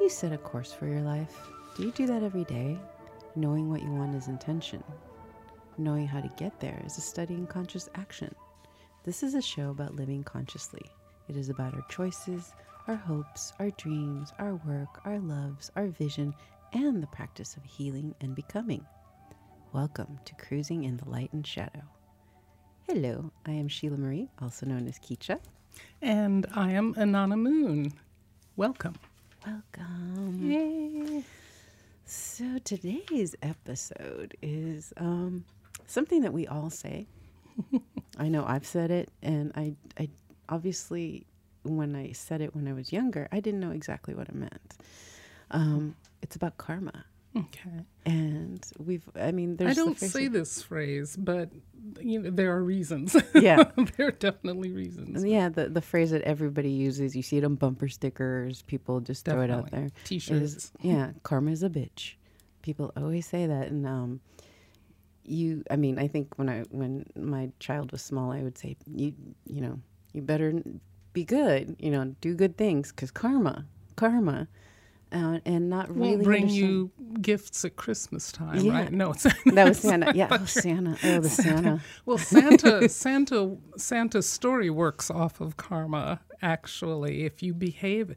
you set a course for your life? Do you do that every day? Knowing what you want is intention. Knowing how to get there is a study in conscious action. This is a show about living consciously. It is about our choices, our hopes, our dreams, our work, our loves, our vision, and the practice of healing and becoming. Welcome to Cruising in the Light and Shadow. Hello, I am Sheila Marie, also known as Keecha. And I am Anana Moon. Welcome. Welcome. Yay. So today's episode is um, something that we all say. I know I've said it, and I, I obviously when I said it when I was younger, I didn't know exactly what it meant. Um, it's about karma. Okay. And we've, I mean, there's. I don't the say this phrase, but you know there are reasons. Yeah. there are definitely reasons. Yeah, the, the phrase that everybody uses, you see it on bumper stickers, people just throw it out there. T-shirts. yeah, karma is a bitch. People always say that, and um, you. I mean, I think when I when my child was small, I would say you you know you better be good, you know, do good things because karma, karma, uh, and not really bring understand- you gifts at Christmas time, Yeah. right? No, it's That was Santa. Yeah, oh, Santa. Oh, the Santa. well, Santa, Santa, Santa's story works off of karma. Actually, if you behave,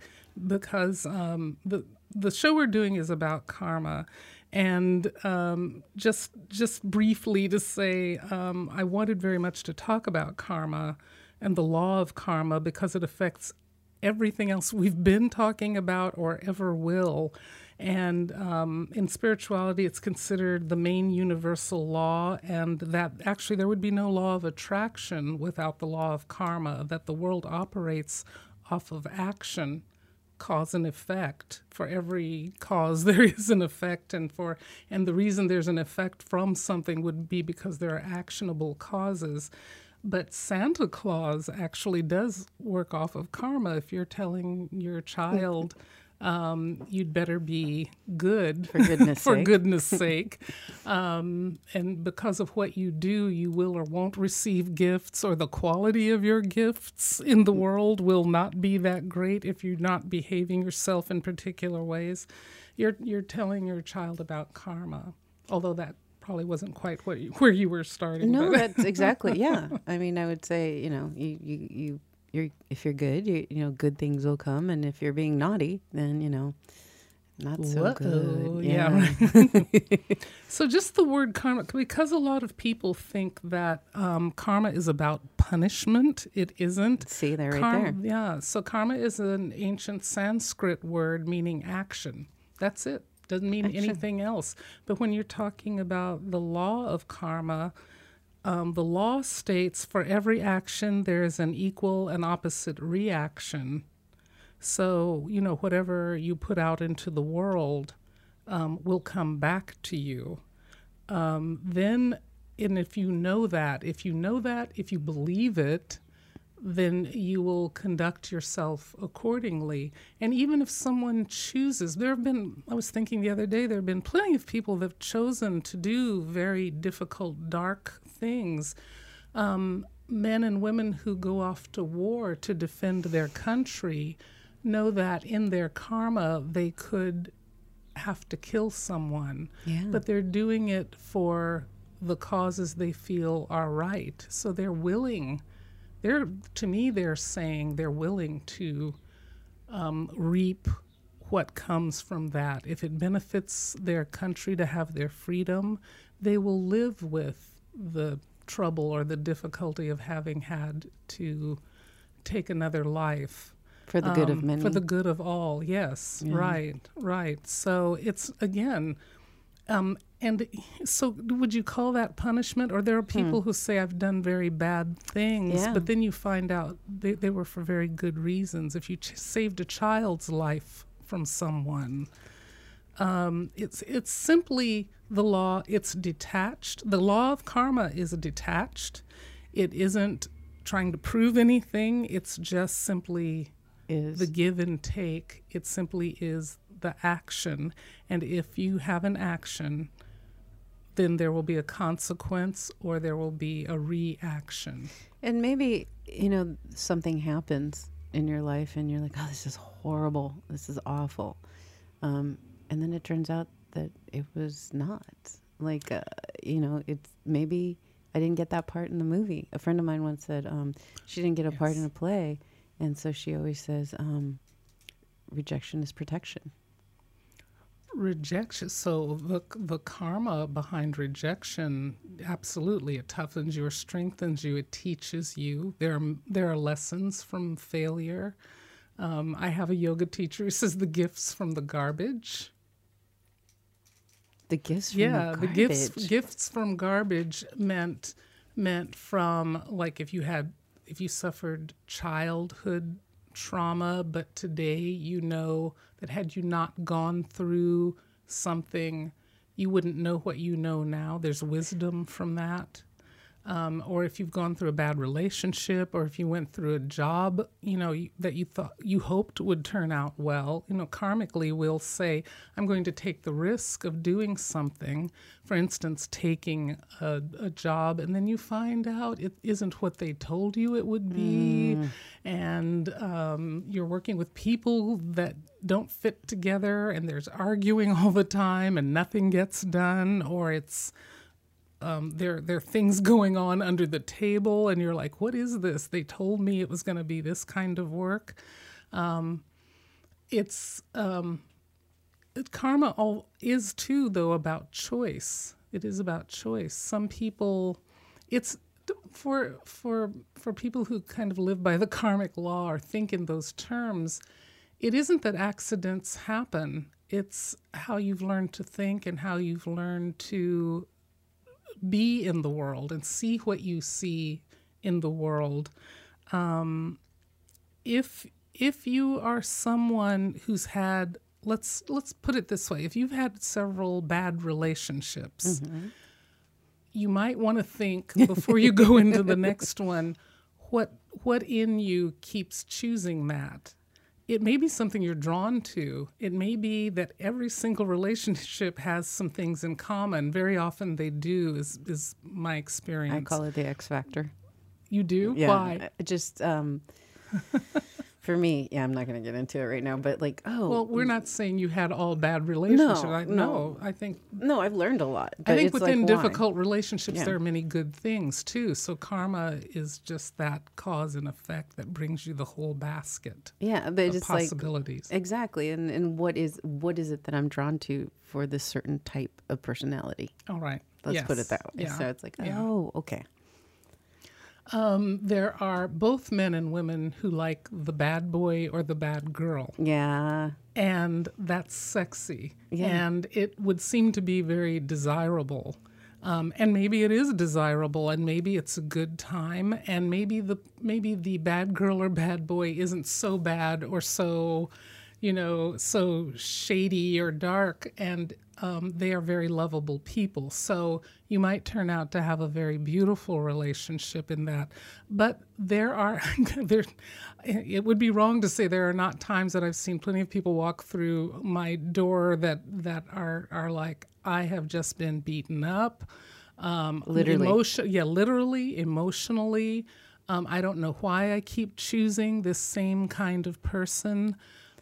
because um, the the show we're doing is about karma, and um, just just briefly to say, um, I wanted very much to talk about karma and the law of karma because it affects everything else we've been talking about or ever will. And um, in spirituality, it's considered the main universal law, and that actually there would be no law of attraction without the law of karma, that the world operates off of action cause and effect for every cause there is an effect and for and the reason there's an effect from something would be because there are actionable causes but Santa Claus actually does work off of karma. If you're telling your child, um, you'd better be good For goodness for sake. goodness sake, um, and because of what you do, you will or won't receive gifts, or the quality of your gifts in the world will not be that great if you're not behaving yourself in particular ways. You're you're telling your child about karma, although that probably wasn't quite what you, where you were starting. No, that's exactly yeah. I mean, I would say you know you you you you're if you're good, you you know good things will come, and if you're being naughty, then you know not so Whoa, good. yeah, right. So just the word karma, because a lot of people think that um, karma is about punishment. It isn't. See, they're right Karma- there. Yeah. So karma is an ancient Sanskrit word meaning action. That's it. Doesn't mean Action. anything else. But when you're talking about the law of karma, um, the law states for every action there is an equal and opposite reaction. So, you know, whatever you put out into the world um, will come back to you. Um, then, and if you know that, if you know that, if you believe it, then you will conduct yourself accordingly. And even if someone chooses, there have been, I was thinking the other day, there have been plenty of people that have chosen to do very difficult, dark things. Um, men and women who go off to war to defend their country know that in their karma they could have to kill someone, Yeah. but they're doing it for the causes they feel are right. So they're willing. They're to me, they're saying they're willing to um, reap what comes from that. If it benefits their country to have their freedom, they will live with the trouble or the difficulty of having had to take another life for the good of um, many. For the good of all, yes. Yeah. Right, right. So it's again, um, and so would you call that punishment? Or there are people who say, I've done very bad things, Hmm. Yeah. but then you find out they, they were for very good reasons. If you ch- saved a child's life from someone, um, it's it's simply the law. It's detached. The law of karma is detached. It isn't trying to prove anything. It's just simply is the give and take. It simply is the action. And if you have an action, then there will be a consequence or there will be a reaction. And maybe, you know, something happens in your life and you're like, oh, this is horrible. This is awful. Um, and then it turns out that it was not. Like, uh, you know, it's maybe I didn't get that part in the movie. A friend of mine once said um, she didn't get a part in a play. And so she always says, um, rejection is protection. Rejection. So the the karma behind rejection absolutely it toughens you or strengthens you it teaches you. There are, there are lessons from failure. Um, i have a yoga teacher who says the gifts from the garbage. The gifts from yeah the, the gifts gifts from garbage meant meant from like if you had if you suffered childhood trauma but today you know that had you not gone through something you wouldn't know what you know now. There's wisdom from that um, or if you've gone through a bad relationship, or if you went through a job, you know, that you thought you hoped would turn out well, you know, karmically we'll say, I'm going to take the risk of doing something. For instance, taking a, a job, and then you find out it isn't what they told you it would be, and um, you're working with people that don't fit together, and there's arguing all the time, and nothing gets done, or it's um, there there are things going on under the table, and you're like, "What is this?" They told me it was going to be this kind of work. Um, it's um, it, karma all is too, though, about choice. It is about choice. Some people, it's for for for people who kind of live by the karmic law or think in those terms. It isn't that accidents happen. It's how you've learned to think and how you've learned to be in the world and see what you see in the world. Um, if if you are someone who's had let's let's put it this way, if you've had several bad relationships, you might want to think before you go into the next one, what what in you keeps choosing that? It may be something you're drawn to. It may be that every single relationship has some things in common. Very often they do, is, is my experience. I call it the X factor. you do? Yeah. Why? Just um, for me, yeah, I'm not going to get into it right now, but like, oh, Well, we're mm. not saying you had all bad relationships. I, no. no, I think no, I've learned a lot. I think it's like, within why? difficult relationships Yeah. there are many good things too. So karma is just that cause and effect that brings you the whole basket yeah, but of it's like possibilities. exactly, and and what is what is it that I'm drawn to for this certain type of personality? all right. Let's put it that way. Yeah. So it's like, Yeah. oh, okay, Um, there are both men and women who like the bad boy or the bad girl. yeah, and that's sexy Yeah. and it would seem to be very desirable um, and maybe it is desirable and maybe it's a good time and maybe the maybe the bad girl or bad boy isn't so bad or so you know so shady or dark and um, they are very lovable people. So you might turn out to have a very beautiful relationship in that. But there are there it would be wrong to say there are not times that I've seen plenty of people walk through my door that that are are like I have just been beaten up. Um Literally. emotion yeah literally emotionally. Um, I don't know why I keep choosing this same kind of person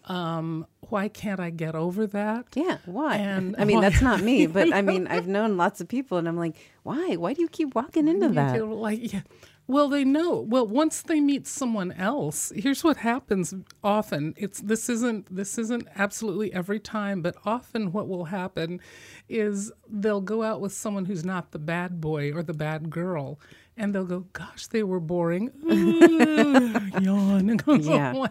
um, why can't I get over that yeah. Why? And I mean, why- that's not me, but I mean, I've known lots of people, and I'm like, why? Why do you keep walking into You that? like yeah. Well, they know. Well, once they meet someone else, here's what happens often. It's this isn't this isn't absolutely every time, but often what will happen is they'll go out with someone who's not the bad boy or the bad girl, and they'll go, "Gosh, they were boring." Yawn. Yeah.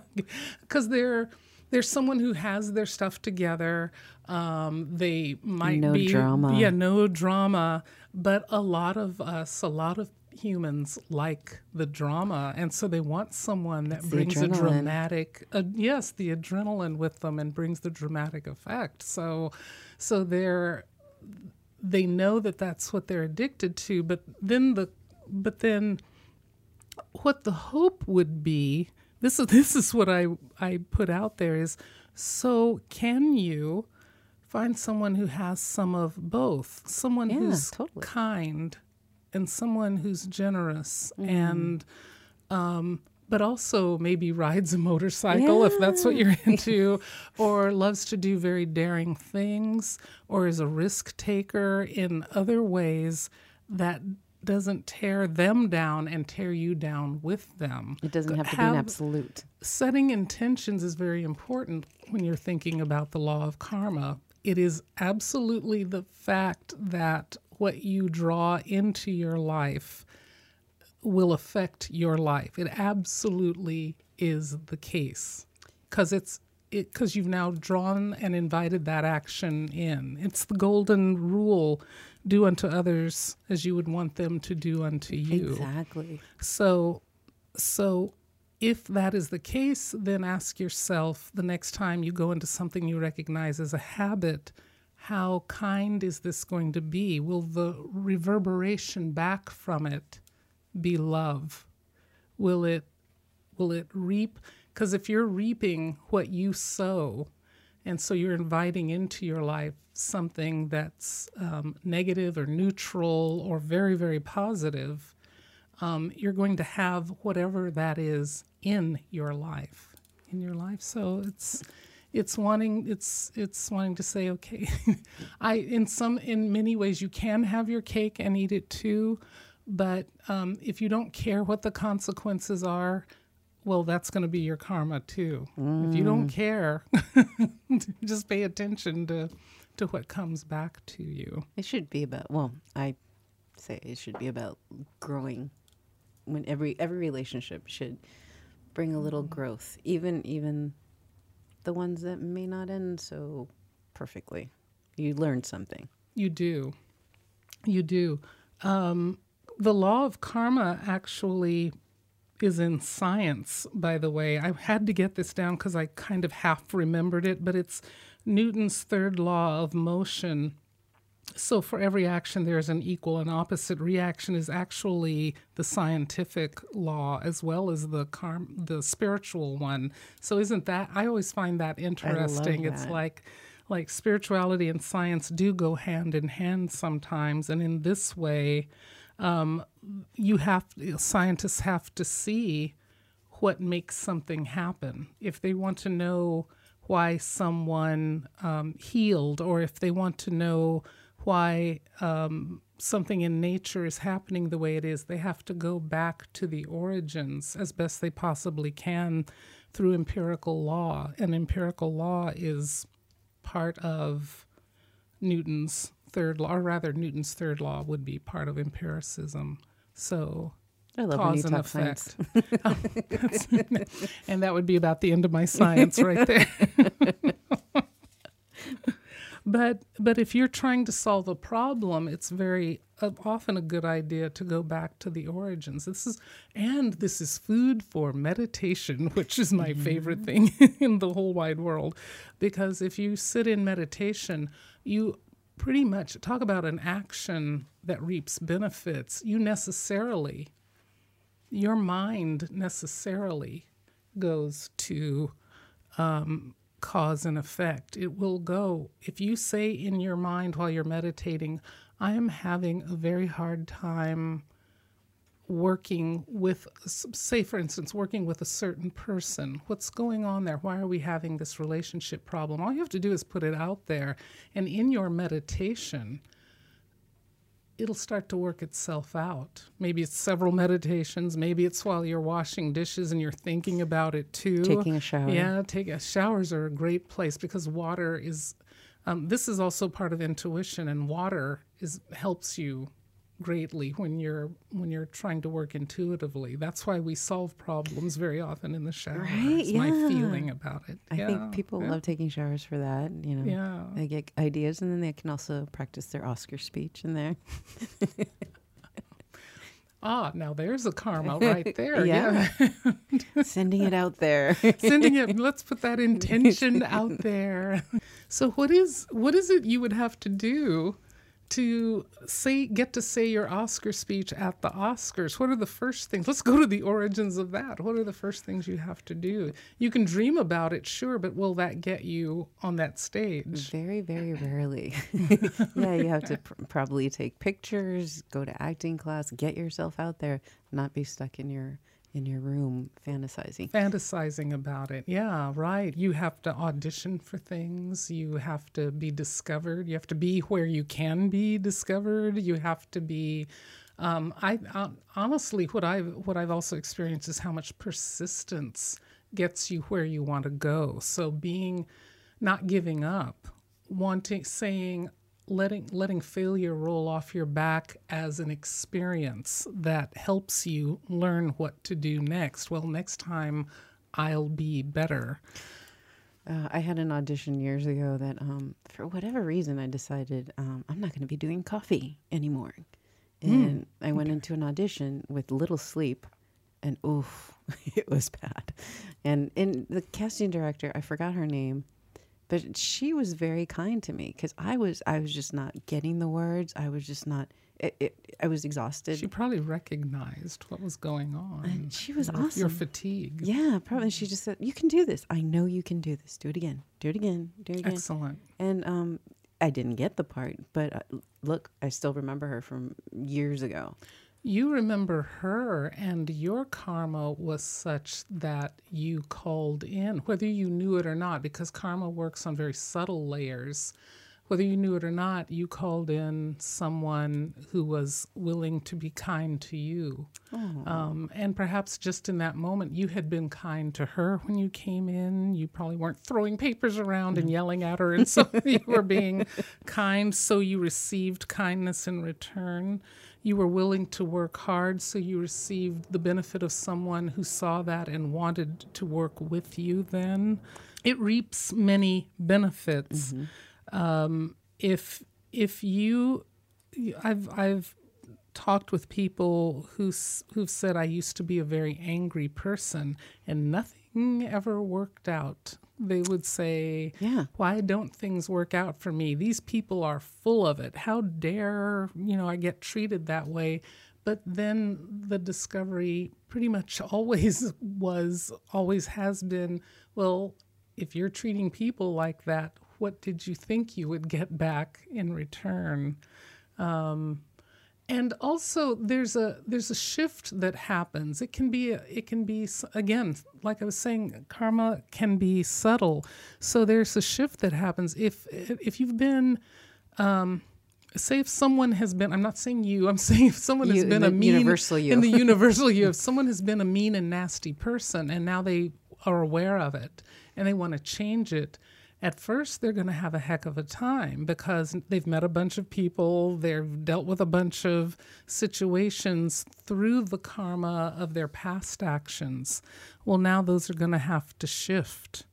Because they're there's someone who has their stuff together. Um, they might No be drama. Yeah, no drama. But a lot of us, a lot of humans like the drama, and so they want someone that the brings a dramatic, uh, yes, the adrenaline with them and brings the dramatic effect. So, so they're they know that that's what they're addicted to. But then the, but then what the hope would be this is this is what I I put out there is so can you find someone who has some of both someone Yeah, who's totally. kind and someone who's generous Mm-hmm. and um, but also maybe rides a motorcycle if that's what you're into, or loves to do very daring things, or is a risk taker in other ways that doesn't tear them down and tear you down with them. It doesn't have to be an absolute. Setting intentions is very important when you're thinking about the law of karma. It is absolutely the fact that what you draw into your life will affect your life. It absolutely is the case because it's it because you've now drawn and invited that action in. It's the golden rule: do unto others as you would want them to do unto you. Exactly. So, so if that is the case, then ask yourself the next time you go into something you recognize as a habit. How kind is this going to be? Will the reverberation back from it be love? Will it will it reap because if you're reaping what you sow, and so you're inviting into your life something that's um, negative or neutral or very, very positive, um, you're going to have whatever that is in your life. In your life. So it's it's wanting it's it's wanting to say okay i in some in many ways you can have your cake and eat it too but um, if you don't care what the consequences are well, that's going to be your karma too. Mm. If you don't mm. care, just pay attention to to what comes back to you. It should be about well, I say it should be about growing. When every every relationship should bring a little mm. growth, even even the ones that may not end so perfectly. You learn something. You do. You do. Um, the law of karma actually is in science, by the way. I had to get this down because I kind of half remembered it, but it's Newton's third law of motion. So, for every action, there's an equal and opposite reaction, is actually the scientific law as well as the karm- the spiritual one. So, isn't that? I always find that interesting. That. It's like like spirituality and science do go hand in hand sometimes, and in this way, um, you have scientists have to see what makes something happen. If they want to know why someone um, healed, or if they want to know why um, something in nature is happening the way it is, they have to go back to the origins as best they possibly can through empirical law. And empirical law is part of Newton's third law, or rather, Newton's third law would be part of empiricism. So, I love cause and effect. oh, and that would be about the end of my science right there. but but if you're trying to solve a problem, it's very uh, often a good idea to go back to the origins. This is and this is food for meditation, which is my mm-hmm. favorite thing in the whole wide world, because if you sit in meditation, you pretty much talk about an action that reaps benefits. You necessarily, your mind necessarily goes to um, cause and effect. It will go. If you say in your mind while you're meditating, I am having a very hard time working with, say, for instance, working with a certain person. What's going on there? Why are we having this relationship problem? All you have to do is put it out there. And in your meditation, it'll start to work itself out. Maybe it's several meditations. Maybe it's while you're washing dishes and you're thinking about it too. Taking a shower. Yeah, take a, showers are a great place because water is. Um, this is also part of intuition, and water is helps you greatly when you're when you're trying to work intuitively. That's why we solve problems very often in the shower. Right? It's yeah. my feeling about it. I yeah. think people yeah. love taking showers for that. You know, yeah. they get ideas, and then they can also practice their Oscar speech in there. Ah, now there's a karma right there. yeah. yeah. Sending it out there. Sending it. Let's put that intention out there. So what is what is it you would have to do to say get to say your Oscar speech at the Oscars, what are the first things? Let's go to the origins of that. What are the first things you have to do? You can dream about it, sure, but will that get you on that stage? Very, very rarely. yeah, you have to pr- probably take pictures, go to acting class, get yourself out there, not be stuck in your in your room fantasizing. Fantasizing about it. Yeah, right. You have to audition for things. You have to be discovered. You have to be where you can be discovered. You have to be. Um, I uh, honestly, what I what I've also experienced is how much persistence gets you where you want to go. So being, not giving up, wanting, saying, letting letting failure roll off your back as an experience that helps you learn what to do next. Well, next time I'll be better. Uh, I had an audition years ago that, um, for whatever reason, I decided um, I'm not going to be doing coffee anymore. Hmm. And mm. I went okay. into an audition with little sleep, and oof, it was bad. And in the casting director, I forgot her name but she was very kind to me because I was I was just not getting the words. I was just not. It, it, I was exhausted. She probably recognized what was going on. And she was your, awesome. Your fatigue. Yeah, probably. She just said, "You can do this. I know you can do this. Do it again. Do it again. Do it again." Excellent. And um, I didn't get the part, but uh, look, I still remember her from years ago. You remember her, and your karma was such that you called in, whether you knew it or not, because karma works on very subtle layers. Whether you knew it or not, you called in someone who was willing to be kind to you. Um, and perhaps just in that moment, you had been kind to her when you came in. You probably weren't throwing papers around and yelling at her, and so you were being kind, so you received kindness in return you were willing to work hard, so you received the benefit of someone who saw that and wanted to work with you then. It reaps many benefits. Mm-hmm. Um, if if you, I've I've talked with people who who've said I used to be a very angry person and nothing ever worked out they would say, yeah. why don't things work out for me? These people are full of it. How dare, you know, I get treated that way? But then the discovery pretty much always was, always has been, well, if you're treating people like that, what did you think you would get back in return? Um, and also there's a there's a shift that happens. It can be it can be again like i was saying karma can be subtle. So there's a shift that happens. If if you've been um, say if someone has been i'm not saying you i'm saying if someone you, has been a mean universal you. in the universal you if someone has been a mean and nasty person and now they are aware of it and they want to change it at first they're going to have a heck of a time because they've met a bunch of people, they've dealt with a bunch of situations through the karma of their past actions. Well, now those are going to have to shift.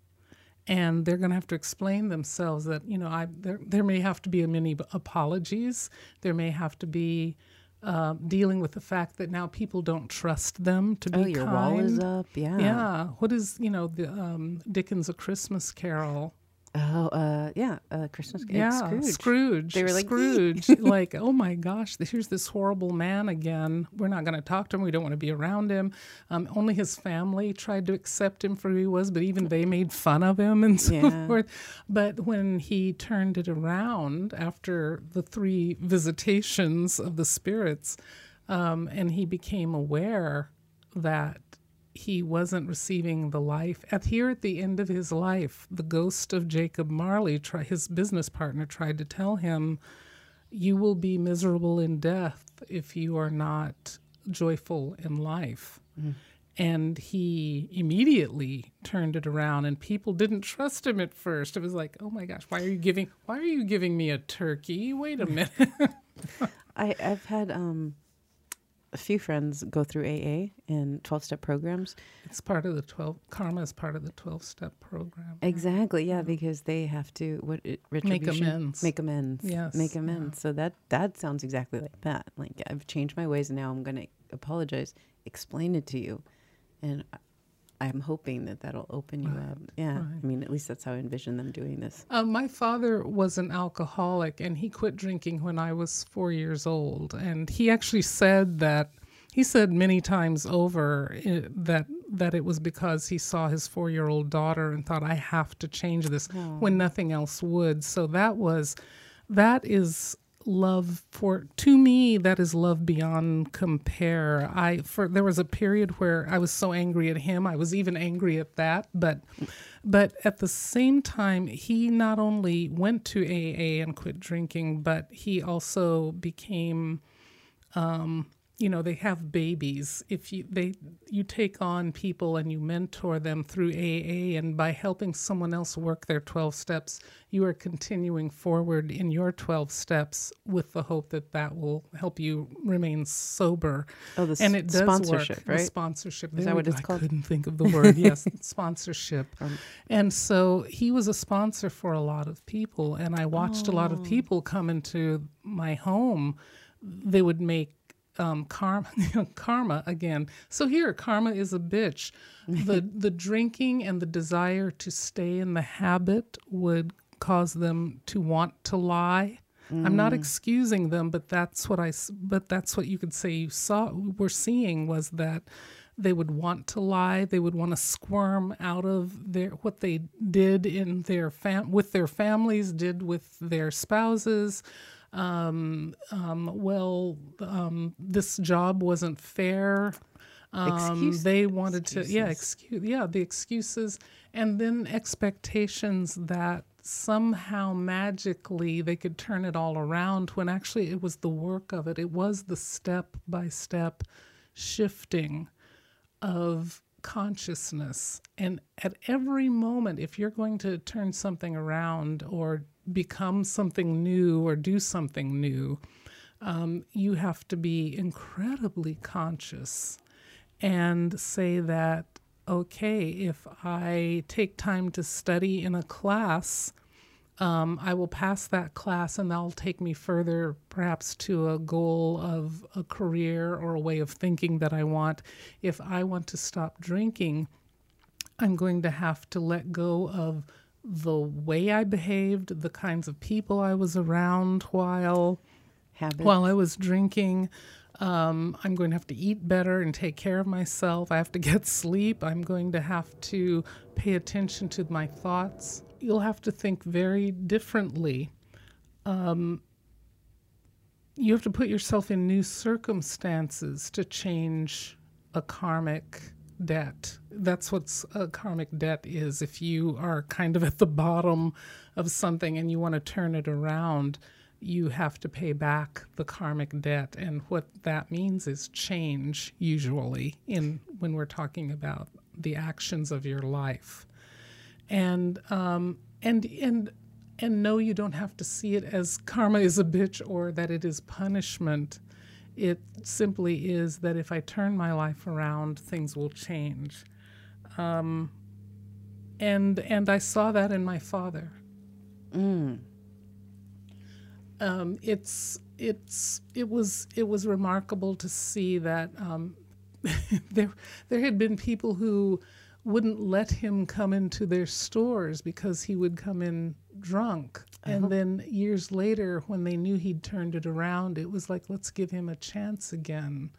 And they're going to have to explain themselves that, you know, I, there, there may have to be a many apologies. There may have to be uh, dealing with the fact that now people don't trust them to be oh, your kind. wall is up. Yeah. Yeah. What is you know the um, Dickens' A Christmas Carol? Oh, uh, yeah, uh, Christmas. Yeah, Scrooge. Scrooge. They were like Scrooge. like, oh my gosh, here's this horrible man again. We're not going to talk to him. We don't want to be around him. Um, only his family tried to accept him for who he was, but even they made fun of him and so yeah. forth. But when he turned it around after the three visitations of the spirits, um, and he became aware that he wasn't receiving the life. At here at the end of his life, the ghost of Jacob Marley, try, his business partner, tried to tell him, "You will be miserable in death if you are not joyful in life." Mm. And he immediately turned it around, and people didn't trust him at first. It was like, "Oh my gosh, why are you giving? Why are you giving me a turkey? Wait a minute." I, I've had um, a few friends go through AA and 12 step programs. It's part of the 12, karma is part of the 12 step program. Exactly. Yeah, yeah. because they have to, what? Make amends. Make amends. Yes. Make amends. Yeah. So that, that sounds exactly like that. Like I've changed my ways and now I'm going to apologize, explain it to you. And I'm hoping that that'll open you right. up. Yeah. Right. I mean, at least that's how I envision them doing this. Uh, my father was an alcoholic and he quit drinking when I was four years old. And he actually said that, he said many times over it, eh, that that it was because he saw his four year old daughter and thought, I have to change this when nothing else would. So that was, that is love for to me that is love beyond compare. I for there was a period where i was so angry at him i was even angry at that but but at the same time he not only went to aa and quit drinking but he also became um, you know they have babies if you they you take on people and you mentor them through AA and by helping someone else work their 12 steps you are continuing forward in your 12 steps with the hope that that will help you remain sober Oh, the and it does sponsorship, work right? the sponsorship Is There that what it's go. called? I couldn't think of the word yes sponsorship Um, and so he was a sponsor for a lot of people and I watched a lot Oh. of people come into my home they would make um, karma, karma again. So here, karma is a bitch. The the drinking and the desire to stay in the habit would cause them to want to lie. I'm not excusing them, but that's what I. But that's what you could say you saw. We're seeing was that they would want to lie. They would want to squirm out of their what they did in their fam with their families, did with their spouses um, um, well, um, this job wasn't fair. Um, they wanted to, yeah, excuse, yeah, the excuses, and then expectations that somehow magically they could turn it all around when actually it was the work of it. It was the step by step shifting of consciousness. And at every moment, if you're going to turn something around or become something new or do something new, um, you have to be incredibly conscious and say that, okay, if I take time to study in a class, um, I will pass that class and that'll take me further, perhaps to a goal of a career or a way of thinking that I want. If I want to stop drinking, I'm going to have to let go of the way I behaved, the kinds of people I was around while habits. while I was drinking. Um, I'm going to have to eat better and take care of myself. I have to get sleep. I'm going to have to pay attention to my thoughts. You'll have to think very differently. Um, you have to put yourself in new circumstances to change a karmic debt. That's what a karmic debt is. If you are kind of at the bottom of something and you want to turn it around, you have to pay back the karmic debt. And what that means is change, usually, in when we're talking about the actions of your life. And um, and and and no, you don't have to see it as karma is a bitch or that it is punishment. It simply is that if I turn my life around, things will change. Um, and and I saw that in my father. Mm. Um, it's it's it was it was remarkable to see that um, there there had been people who wouldn't let him come into their stores because he would come in drunk. And then years later, when they knew he'd turned it around, it was like, let's give him a chance again.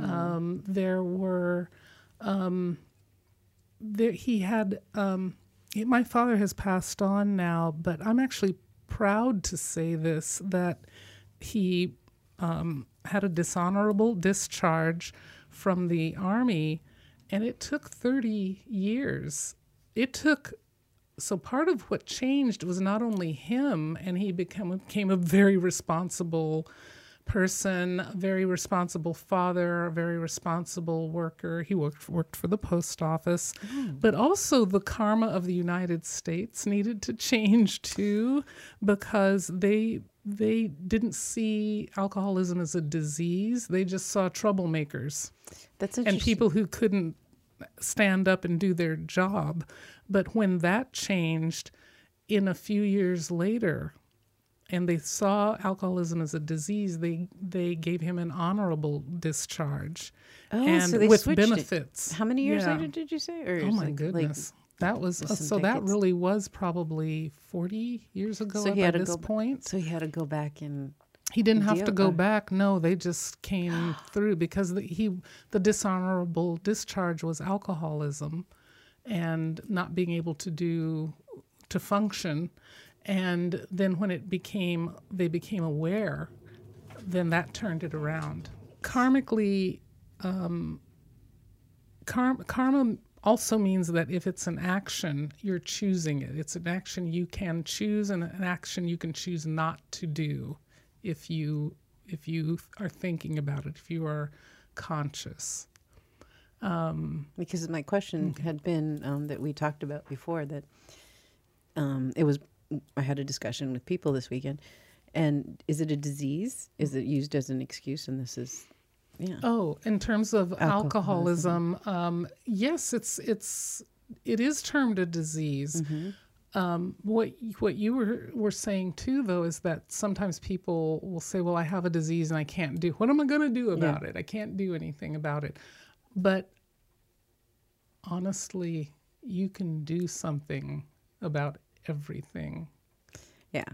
Um, there were, um, there, he had, um, he- my father has passed on now, but I'm actually proud to say this that he um, had a dishonorable discharge from the army, and it took 30 years. It took so part of what changed was not only him, and he became became a very responsible person, a very responsible father, a very responsible worker. He worked worked for the post office, mm. but also the karma of the United States needed to change too, because they they didn't see alcoholism as a disease. They just saw troublemakers That's and people who couldn't stand up and do their job. But when that changed in a few years later, and they saw alcoholism as a disease, they they gave him an honorable discharge Oh, and so with switched it. benefits. How many years Yeah. later did you say? Or Oh my it, like- goodness. that was uh, so that really was probably 40 years ago So at this go point. so he had to go back and He didn't have to go back. No, they just came through because the, he the dishonorable discharge was alcoholism and not being able to do to function And then when it became, they became aware, then that turned it around. Karmically, um, kar- karma also means that if it's an action, you're choosing it. It's an action you can choose and an action you can choose not to do if you if you are thinking about it, if you are conscious. Um, because my question okay. had been um, that we talked about before that um, it was I had a discussion with people this weekend, and is it a disease? Is it used as an excuse? And this is yeah. Oh, in terms of alcoholism, alcoholism um, yes, it's it's it is termed a disease. Mm-hmm. Um, what what you were were saying too, though, is that sometimes people will say, "Well, I have a disease and I can't do. What am I going to do about yeah. it? I can't do anything about it." But honestly, you can do something about everything. Yeah.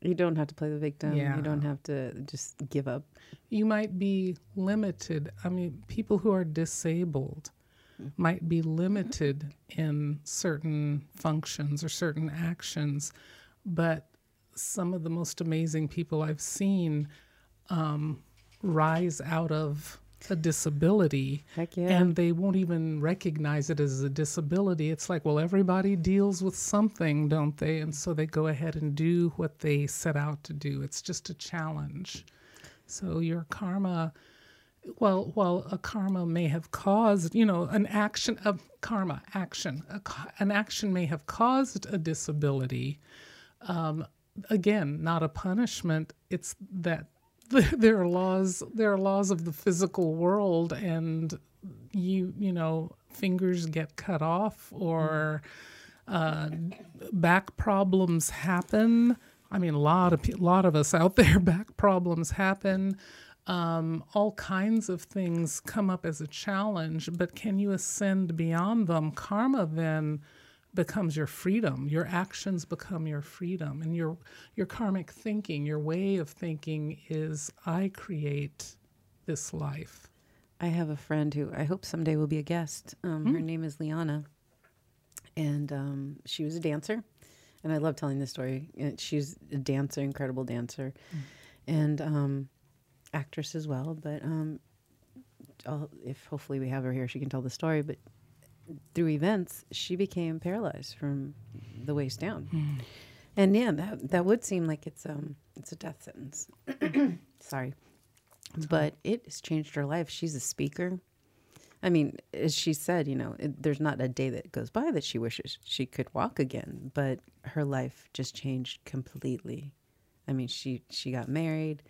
You don't have to play the victim. Yeah. You don't have to just give up. You might be limited. I mean, people who are disabled might be limited in certain functions or certain actions, but some of the most amazing people I've seen um, rise out of a disability yeah. and they won't even recognize it as a disability. It's like, well, everybody deals with something, don't they? And so they go ahead and do what they set out to do. It's just a challenge. So your karma, well, while a karma may have caused, you know, an action of karma, action, a, an action may have caused a disability. Um, again, not a punishment. It's that there are laws there are laws of the physical world and you you know fingers get cut off or uh, back problems happen i mean a lot of a lot of us out there back problems happen um, all kinds of things come up as a challenge but can you ascend beyond them karma then becomes your freedom. Your actions become your freedom. And your your karmic thinking, your way of thinking is I create this life. I have a friend who I hope someday will be a guest. Um, mm. Her hmm. name is Liana. And um, she was a dancer. And I love telling this story. She's a dancer, incredible dancer, mm. and um, actress as well. But um, if hopefully we have her here, she can tell the story. But through events, she became paralyzed from the waist down. Mm. And yeah, that that would seem like it's um it's a death sentence. Sorry. That's but it has changed her life. She's a speaker. I mean, as she said, you know, it, there's not a day that goes by that she wishes she could walk again, but her life just changed completely. I mean, she she got married.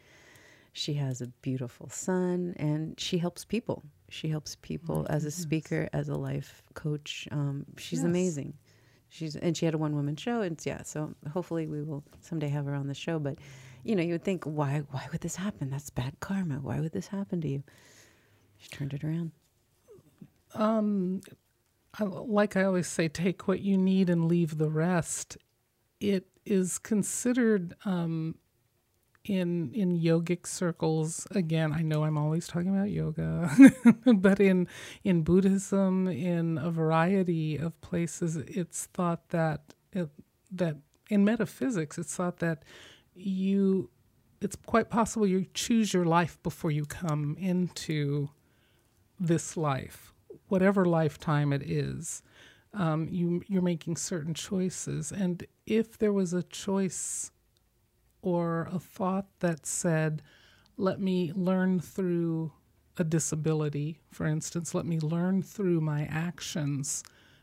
She has a beautiful son and she helps people. She helps people as a speaker, as a life coach. Um, she's yes. amazing. She's and she had a one woman show, and yeah. So hopefully we will someday have her on the show. But you know, you would think, why why would this happen? That's bad karma. Why would this happen to you? She turned it around. Um, I, like I always say, take what you need and leave the rest. It is considered um, in in yogic circles again i know i'm always talking about yoga but in in buddhism in a variety of places it's thought that it, that in metaphysics it's thought that you it's quite possible you choose your life before you come into this life whatever lifetime it is. Um, you you're making certain choices. And if there was a choice or a thought that said, let me learn through a disability, for instance, let me learn through my actions.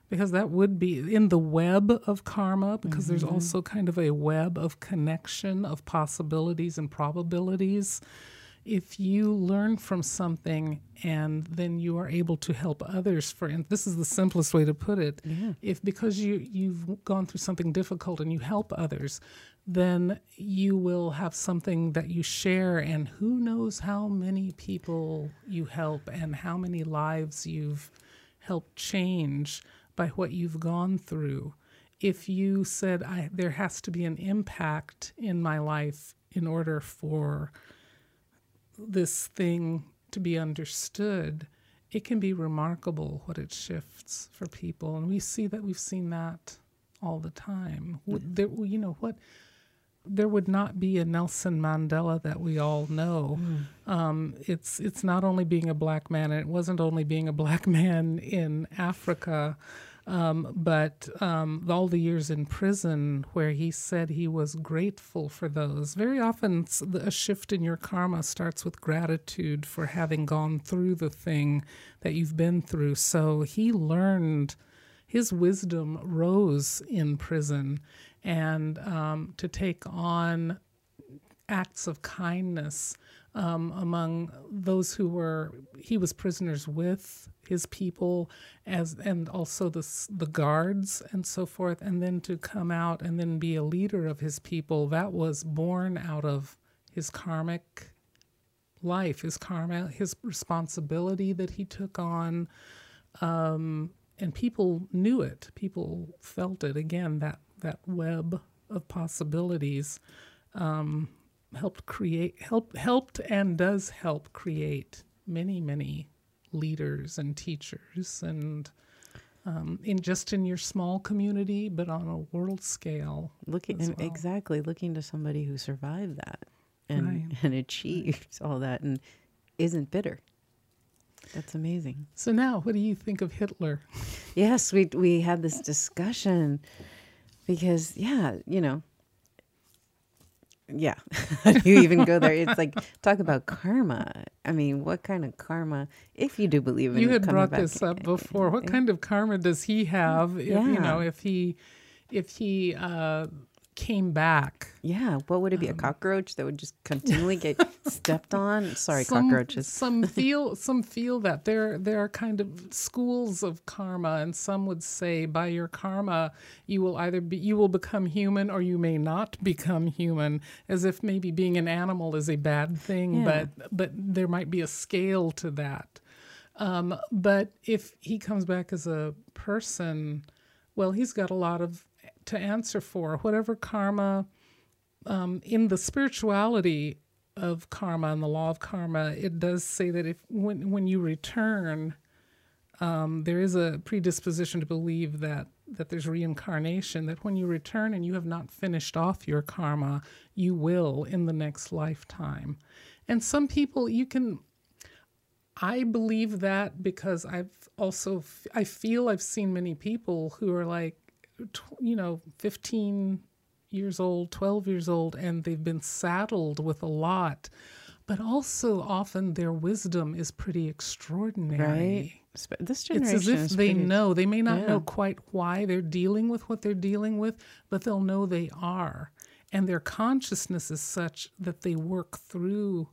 Because that would be in the web of karma, because mm-hmm. there's also kind of a web of connection of possibilities and probabilities. If you learn from something and then you are able to help others, for and this is the simplest way to put it, yeah. if because you you've gone through something difficult and you help others, then you will have something that you share, and who knows how many people you help and how many lives you've helped change by what you've gone through. If you said, I There has to be an impact in my life in order for this thing to be understood, it can be remarkable what it shifts for people. And we see that we've seen that all the time. There, you know what? There would not be a Nelson Mandela that we all know. Mm. Um, it's it's not only being a black man, and it wasn't only being a black man in Africa. Um, but um, all the years in prison where he said he was grateful for those. Very often, a shift in your karma starts with gratitude for having gone through the thing that you've been through. So he learned, his wisdom rose in prison, and um, to take on acts of kindness um, among those who were he was prisoners with his people as and also the the guards and so forth. And then to come out and then be a leader of his people that was born out of his karmic life his karma his responsibility that he took on um, and people knew it. People felt it. Again that that web of possibilities um, helped create help helped and does help create many many leaders and teachers and um, in just in your small community but on a world scale looking well. exactly looking to somebody who survived that and right. and achieved all that and isn't bitter that's amazing so now what do you think of hitler yes we we had this discussion because yeah you know yeah. Do you even go there? It's like talk about karma. I mean, what kind of karma? If you do believe in, you had brought this up before. What kind of karma does he have? If, yeah. You know, if he, if he uh, came back. Yeah, what would it be? Um, a cockroach that would just continually get stepped on? Sorry, some, cockroaches. some feel some feel that there there are kind of schools of karma, and some would say by your karma you will either be you will become human or you may not become human, as if maybe being an animal is a bad thing, yeah. but but there might be a scale to that. Um, but if he comes back as a person, well, he's got a lot of to answer for. Whatever karma, um, in the spirituality of karma and the law of karma, it does say that if when when you return, um, there is a predisposition to believe that that there's reincarnation. That when you return and you have not finished off your karma, you will in the next lifetime. And some people you can. I believe that because I've also I feel I've seen many people who are like you know, 15 years old, 12 years old, and they've been saddled with a lot. But also, often their wisdom is pretty extraordinary. Right. This generation it's as if they pretty, know. They may not yeah. know quite why they're dealing with what they're dealing with, but they'll know they are. And their consciousness is such that they work through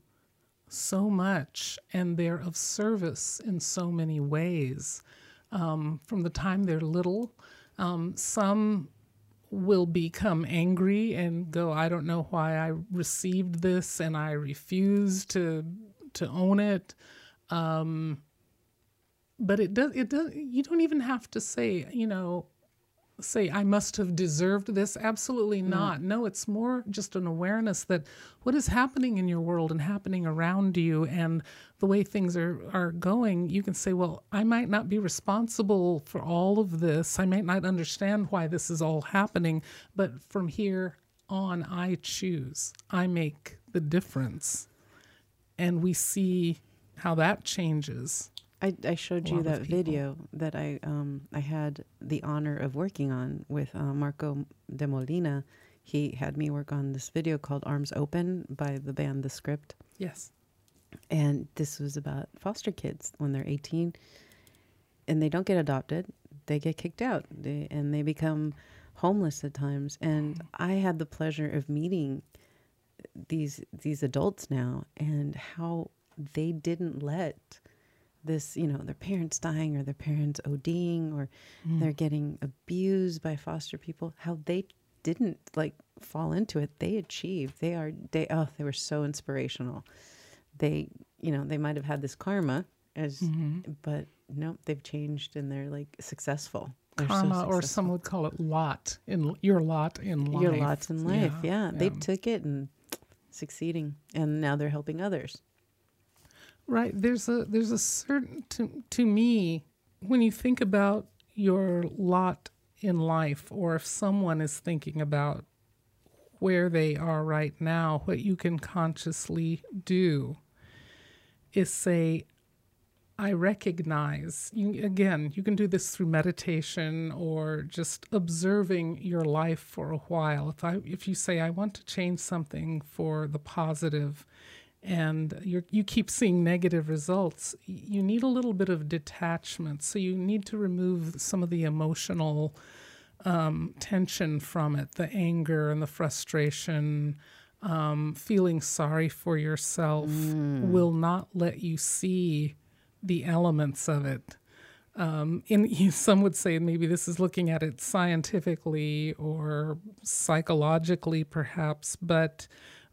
so much and they're of service in so many ways. Um, from the time they're little, um, some will become angry and go, I don't know why I received this and I refuse to to own it. Um, but it does it does you don't even have to say, you know, say I must have deserved this. Absolutely mm. not. No, it's more just an awareness that what is happening in your world and happening around you and the way things are, are going, you can say, well, I might not be responsible for all of this. I might not understand why this is all happening, but from here on, I choose. I make the difference. And we see how that changes. I, I showed you that video that I um, I had the honor of working on with uh, Marco de Molina. He had me work on this video called "Arms Open" by the band The Script. Yes, and this was about foster kids when they're eighteen, and they don't get adopted; they get kicked out, they, and they become homeless at times. And I had the pleasure of meeting these these adults now, and how they didn't let this, you know, their parents dying or their parents ODing or mm. they're getting abused by foster people, how they didn't like fall into it. They achieved. They are they oh, they were so inspirational. They, you know, they might have had this karma as mm-hmm. but no, they've changed and they're like successful. They're karma so or some would call it lot in your lot in life. Your lot in life, yeah. yeah. They took it and succeeding and now they're helping others. Right. There's a there's a certain to to me when you think about your lot in life, or if someone is thinking about where they are right now, what you can consciously do is say, I recognize, you, again, you can do this through meditation or just observing your life for a while. If, I, if you say, I want to change something for the positive, and you you keep seeing negative results, you need a little bit of detachment. So you need to remove some of the emotional um, tension from it, the anger and the frustration. Um, feeling sorry for yourself mm. will not let you see the elements of it. Um, in some would say maybe this is looking at it scientifically or psychologically, perhaps, but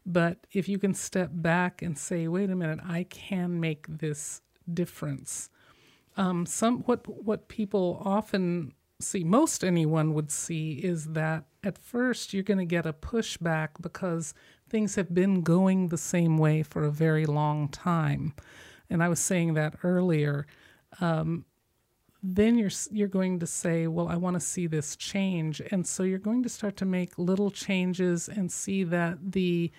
but if you can step back and say, wait a minute, I can make this difference. Um, some what what people often see, most anyone would see, is that at first you're going to get a pushback because things have been going the same way for a very long time and I was saying that earlier, um, then you're you're going to say, well, I want to see this change, and so you're going to start to make little changes and see that the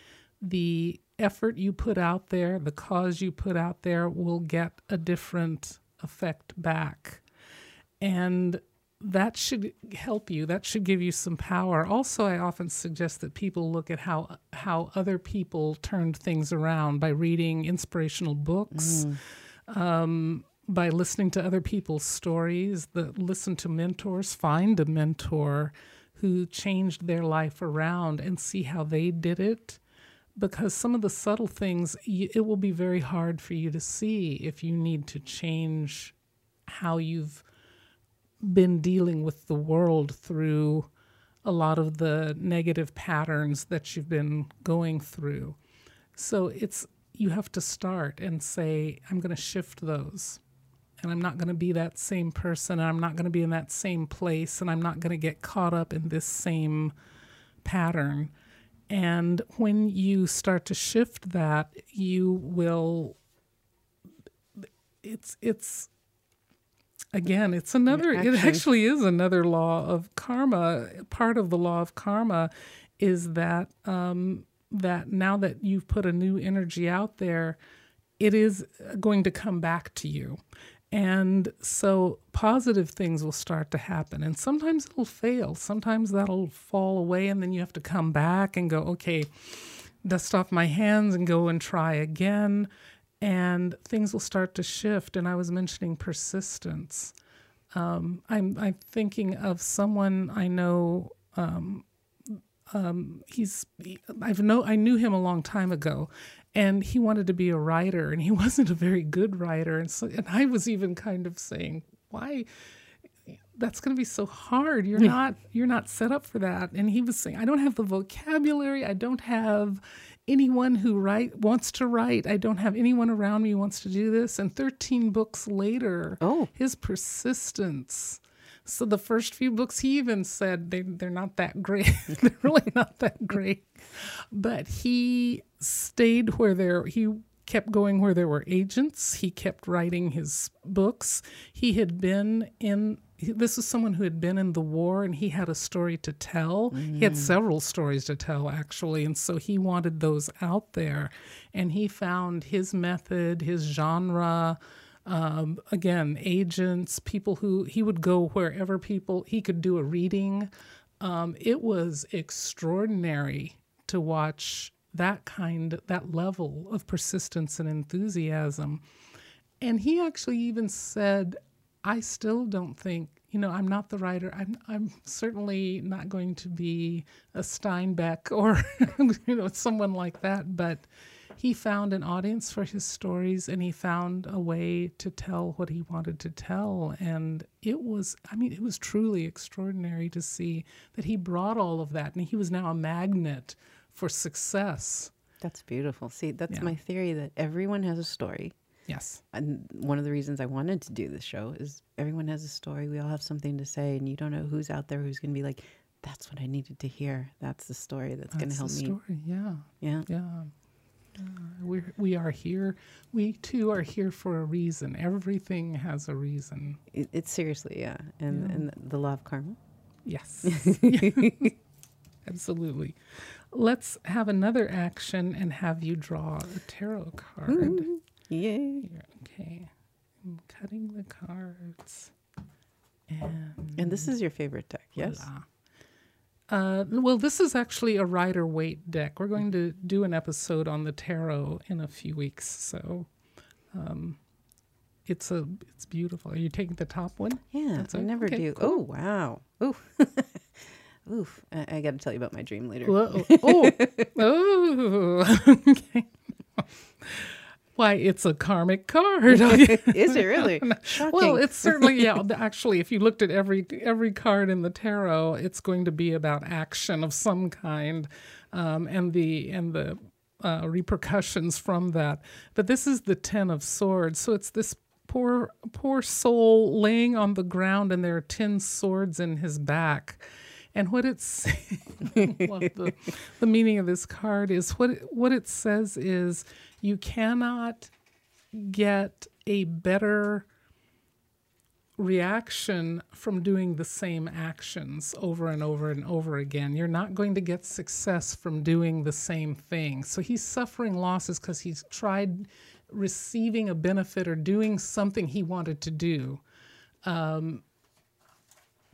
the effort you put out there, the cause you put out there, will get a different effect back, and that should help you. That should give you some power. Also i often suggest that people look at how how other people turned things around by reading inspirational books. Mm. um, by listening to other people's stories that listen to mentors find a mentor who changed their life around and see how they did it because some of the subtle things it will be very hard for you to see if you need to change how you've been dealing with the world through a lot of the negative patterns that you've been going through. So it's you have to start and say, I'm going to shift those. And I'm not going to be that same person. And I'm not going to be in that same place. And I'm not going to get caught up in this same pattern. And when you start to shift that, you will. It's it's again, it's another, it actually is another law of karma. Part of the law of karma is that, um, that now that you've put a new energy out there, it is going to come back to you. And so positive things will start to happen. And sometimes it'll fail. Sometimes that'll fall away, and then you have to come back and go, okay, dust off my hands and go and try again and things will start to shift. And I was mentioning persistence. Um, I'm, I'm thinking of someone I know. Um, um, he's I've know I knew him a long time ago, and he wanted to be a writer, and he wasn't a very good writer, and so and I was even kind of saying, why? that's going to be so hard you're not you're not set up for that and he was saying i don't have the vocabulary i don't have anyone who write wants to write. I don't have anyone around me who wants to do this. And 13 books later, oh, his persistence. So the first few books, he even said they they're not that great. they're really not that great. But he stayed where there he kept going where there were agents. He kept writing his books. He had been in this is someone who had been in the war and he had a story to tell. Mm. He had mm. several stories to tell, actually. And so he wanted those out there. And he found his method, his genre. Um, again, agents, people who he would go wherever people, he could do a reading. Um, it was extraordinary to watch that kind, that level of persistence and enthusiasm. And he actually even said, I still don't think, you know, I'm not the writer. I'm, I'm certainly not going to be a Steinbeck or, you know, someone like that. But he found an audience for his stories and he found a way to tell what he wanted to tell. And it was, I mean, it was truly extraordinary to see that he brought all of that and he was now a magnet for success. That's beautiful. See, that's yeah. my theory that everyone has a story Yes. And one of the reasons I wanted to do this show is everyone has a story. We all have something to say, and you don't know who's out there who's going to be like, that's what I needed to hear. That's the story that's, that's going to help me. Story. Yeah. Yeah. Yeah. Uh, we we are here. We too are here for a reason. Everything has a reason. It, it's seriously, yeah. And yeah. and the law of karma. Yes. Absolutely. Let's have another action and have you draw a tarot card. Yay. Okay. I'm cutting the cards. And And this is your favorite deck, yes? voila. Uh, well, this is actually a Rider Waite deck. We're going to do an episode on the tarot in a few weeks, so um, it's a it's beautiful. Are you taking the top one? Yeah, That's I it? never Okay, do. cool. Oh, wow. Oof. Oof. I, I got to tell you about my dream later. Whoa. Oh, oh, okay. Why, it's a karmic card. is it really? Shocking. well, it's certainly yeah. Actually, if you looked at every every card in the tarot, it's going to be about action of some kind, um, and the and the uh, repercussions from that. But this is the Ten of Swords, so it's this poor poor soul laying on the ground, and there are ten swords in his back. And what it's the, the meaning of this card is what it, what it says is you cannot get a better reaction from doing the same actions over and over and over again. You're not going to get success from doing the same thing. So he's suffering losses because he's tried receiving a benefit or doing something he wanted to do um,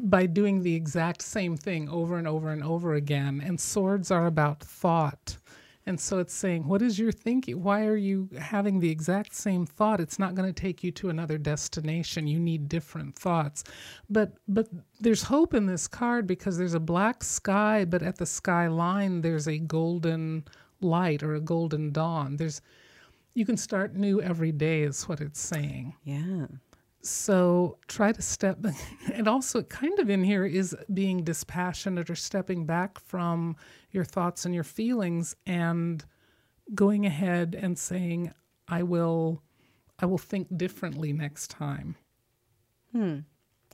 by doing the exact same thing over and over and over again. And swords are about thought. And so it's saying, what is your thinking? Why are you having the exact same thought? It's not going to take you to another destination. You need different thoughts. But but there's hope in this card because there's a black sky, but at the skyline there's a golden light or a golden dawn. There's you can start new every day is what it's saying. yeah. So try to step, back. and also kind of in here is being dispassionate or stepping back from your thoughts and your feelings and going ahead and saying, I will, I will think differently next time. Hmm.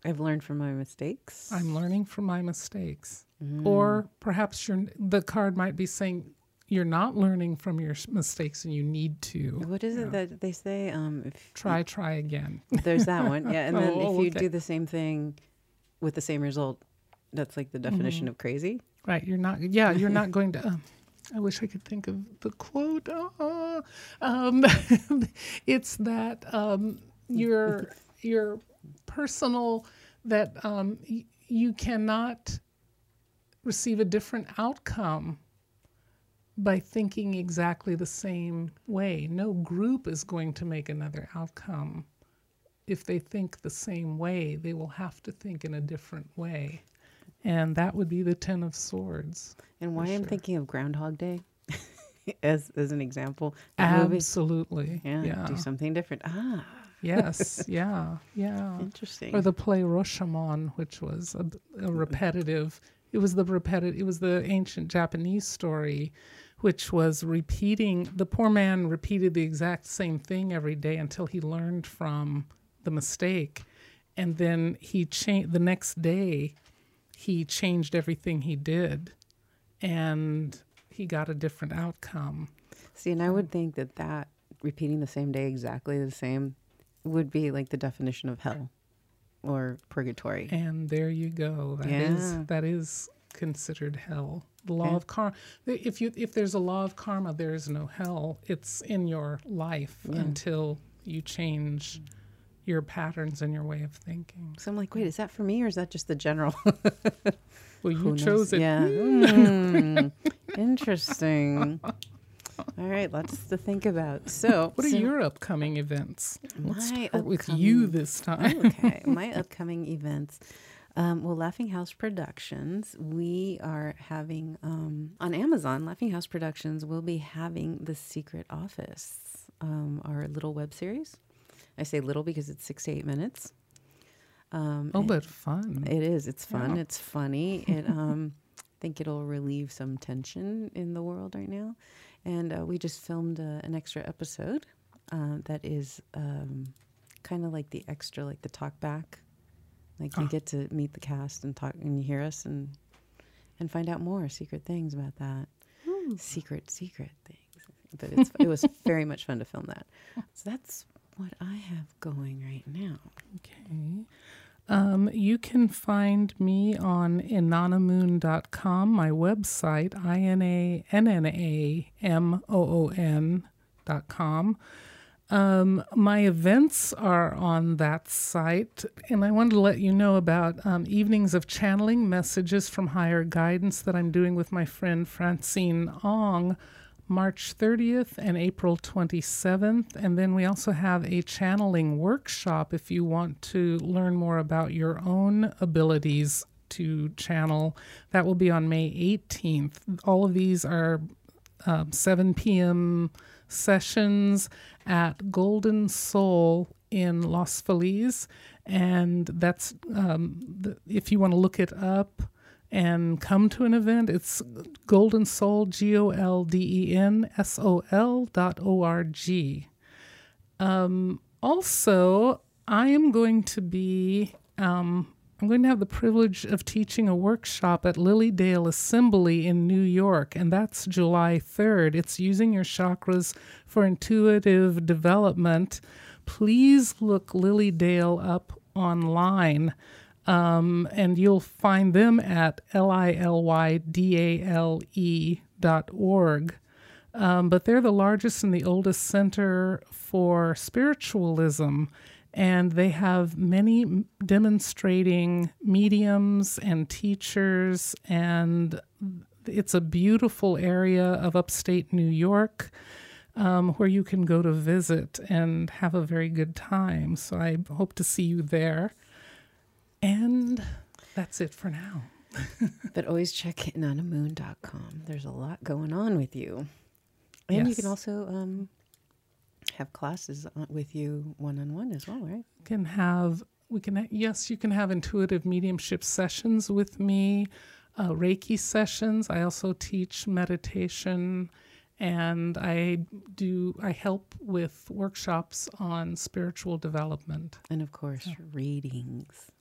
I've learned from my mistakes. I'm learning from my mistakes. Hmm. Or perhaps you're, the card might be saying, you're not learning from your mistakes and you need to. what is it that they say? Um, if Try, try again. there's that one, yeah. And then Oh, if you okay. do the same thing with the same result, that's like the definition Mm-hmm. of crazy. Right, you're not. Yeah, you're not going to. Um, I wish I could think of the quote. Uh, um, it's that um, your your personal that um, y- you cannot receive a different outcome by thinking exactly the same way. No group is going to make another outcome. If they think the same way, they will have to think in a different way. And that would be the Ten of Swords. And why I'm thinking of Groundhog Day as as an example. Absolutely. Yeah, Yeah. do something different. Ah, Yes. Yeah. Yeah. interesting. Or the play Rashomon, which was a, a repetitive. It was the repetitive. It was the ancient Japanese story, which was repeating. The poor man repeated the exact same thing every day until he learned from the mistake, and then he changed. The next day, he changed everything he did, and he got a different outcome. See, and I would think that that repeating the same day exactly the same would be like the definition of hell or purgatory. And there you go. That is Yeah. that is considered hell. The law Okay. of karma. If you if there's a law of karma, there is no hell. It's in your life Yeah. until you change your patterns and your way of thinking. So I'm like, wait, is that for me or is that just the general? Well, you chose it. Yeah. Mm, interesting. All right, lots to think about. So, What are so- your upcoming events? Let's My start with you this time. okay, my upcoming events. Um, well, Laughing House Productions, we are having um, on Amazon. Laughing House Productions will be having The Secret Office, um, our little web series. I say little because it's six to eight minutes. Um, Oh, but fun. it is. It's fun. Yeah. It's funny. It um, I think it'll relieve some tension in the world right now. And uh, we just filmed uh, an extra episode uh, that is um, kind of like the extra, like the talk back. Like you Ah. get to meet the cast and talk, and you hear us and and find out more secret things about that. Secret, secret things. But it's, it was very much fun to film that. So that's what I have going right now. Okay. Um, you can find me on inannamoon.com, my website, I N A N N A M O O N.com. Um, my events are on that site, and I wanted to let you know about um, evenings of channeling messages from higher guidance that I'm doing with my friend Francine Ong March 30th and April 27th. And then we also have a channeling workshop if you want to learn more about your own abilities to channel. That will be on May 18th. All of these are um, 7 p.m. sessions at Golden Soul in Los Feliz. And that's, um, the, if you want to look it up, and come to an event, it's Golden Soul, G O L D E N S O L dot O R G. Um, also, I am going to be, um, I'm going to have the privilege of teaching a workshop at Lilydale Assembly in New York, and that's July 3rd. It's using your chakras for intuitive development. Please look Lilydale up online. Um, and you'll find them at L-I-L-Y-D-A-L-E dot org. Um, but they're the largest and the oldest center for spiritualism, and they have many demonstrating mediums and teachers, and it's a beautiful area of upstate New York. Um, where you can go to visit and have a very good time. So I hope to see you there. And that's it for now. but always check inannamoon.com. There's a lot going on with you. And yes. you can also um, have classes with you one on one as well, right? Can have we can yes, you can have intuitive mediumship sessions with me, uh, Reiki sessions. I also teach meditation, and I do I help with workshops on spiritual development, and of course yeah. readings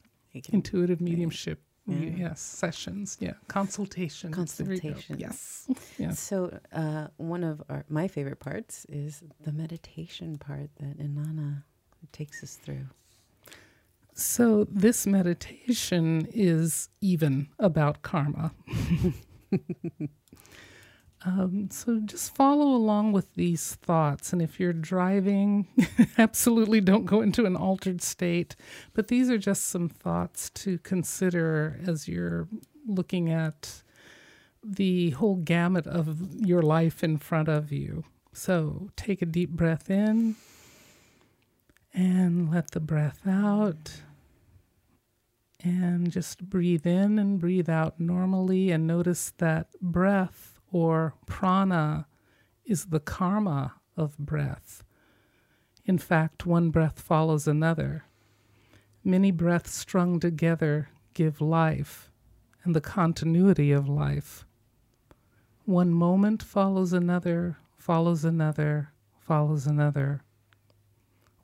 intuitive mediumship yeah. yes sessions. Yeah consultations. Consultation yes. Yes so uh, one of our my favorite parts is the meditation part that inanna takes us through. So this meditation is even about karma Um, so just follow along with these thoughts. And if you're driving, absolutely don't go into an altered state. But these are just some thoughts to consider as you're looking at the whole gamut of your life in front of you. So take a deep breath in and let the breath out. And just breathe in and breathe out normally, and notice that breath or prana is the karma of breath. In fact, one breath follows another. Many breaths strung together give life and the continuity of life. One moment follows another, follows another, follows another.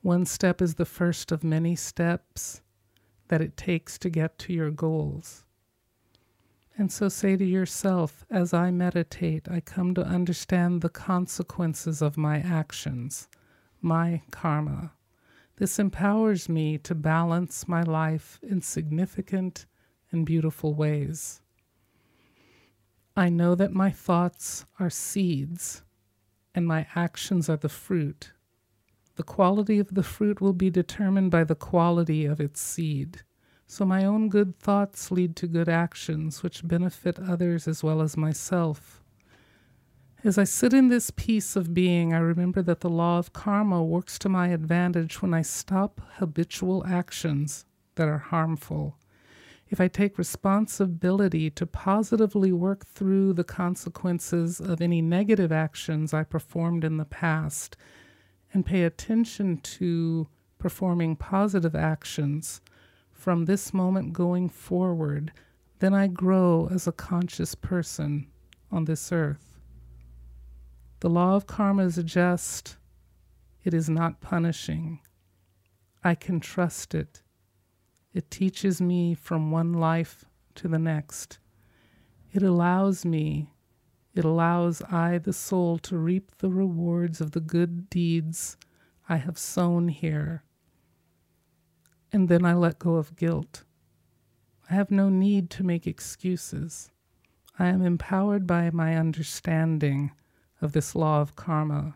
One step is the first of many steps that it takes to get to your goals. And so say to yourself, as I meditate, I come to understand the consequences of my actions, my karma. This empowers me to balance my life in significant and beautiful ways. I know that my thoughts are seeds and my actions are the fruit. The quality of the fruit will be determined by the quality of its seed. So my own good thoughts lead to good actions, which benefit others as well as myself. As I sit in this peace of being, I remember that the law of karma works to my advantage when I stop habitual actions that are harmful. If I take responsibility to positively work through the consequences of any negative actions I performed in the past and pay attention to performing positive actions, from this moment going forward, then I grow as a conscious person on this earth. The law of karma is just, it is not punishing. I can trust it. It teaches me from one life to the next. It allows me, it allows I, the soul, to reap the rewards of the good deeds I have sown here and then I let go of guilt. I have no need to make excuses. I am empowered by my understanding of this law of karma.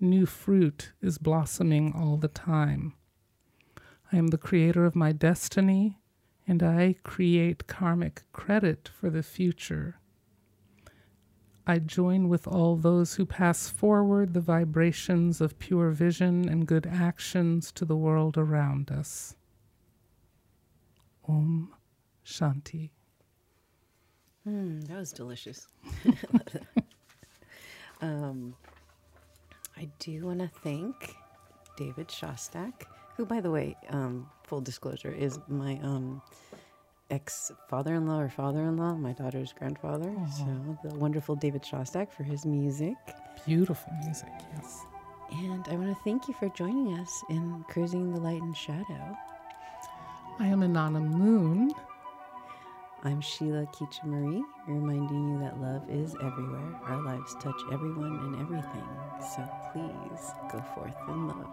New fruit is blossoming all the time. I am the creator of my destiny, and I create karmic credit for the future. I join with all those who pass forward the vibrations of pure vision and good actions to the world around us. Om Shanti. Mm, that was delicious. um, I do want to thank David Shostak, who, by the way, um, full disclosure, is my um, ex father in law or father in law, my daughter's grandfather. So, the wonderful David Shostak for his music. Beautiful music, yes. And I want to thank you for joining us in Cruising the Light and Shadow. I am Inanna Moon. I'm Sheila Kicha reminding you that love is everywhere. Our lives touch everyone and everything. So please go forth in love.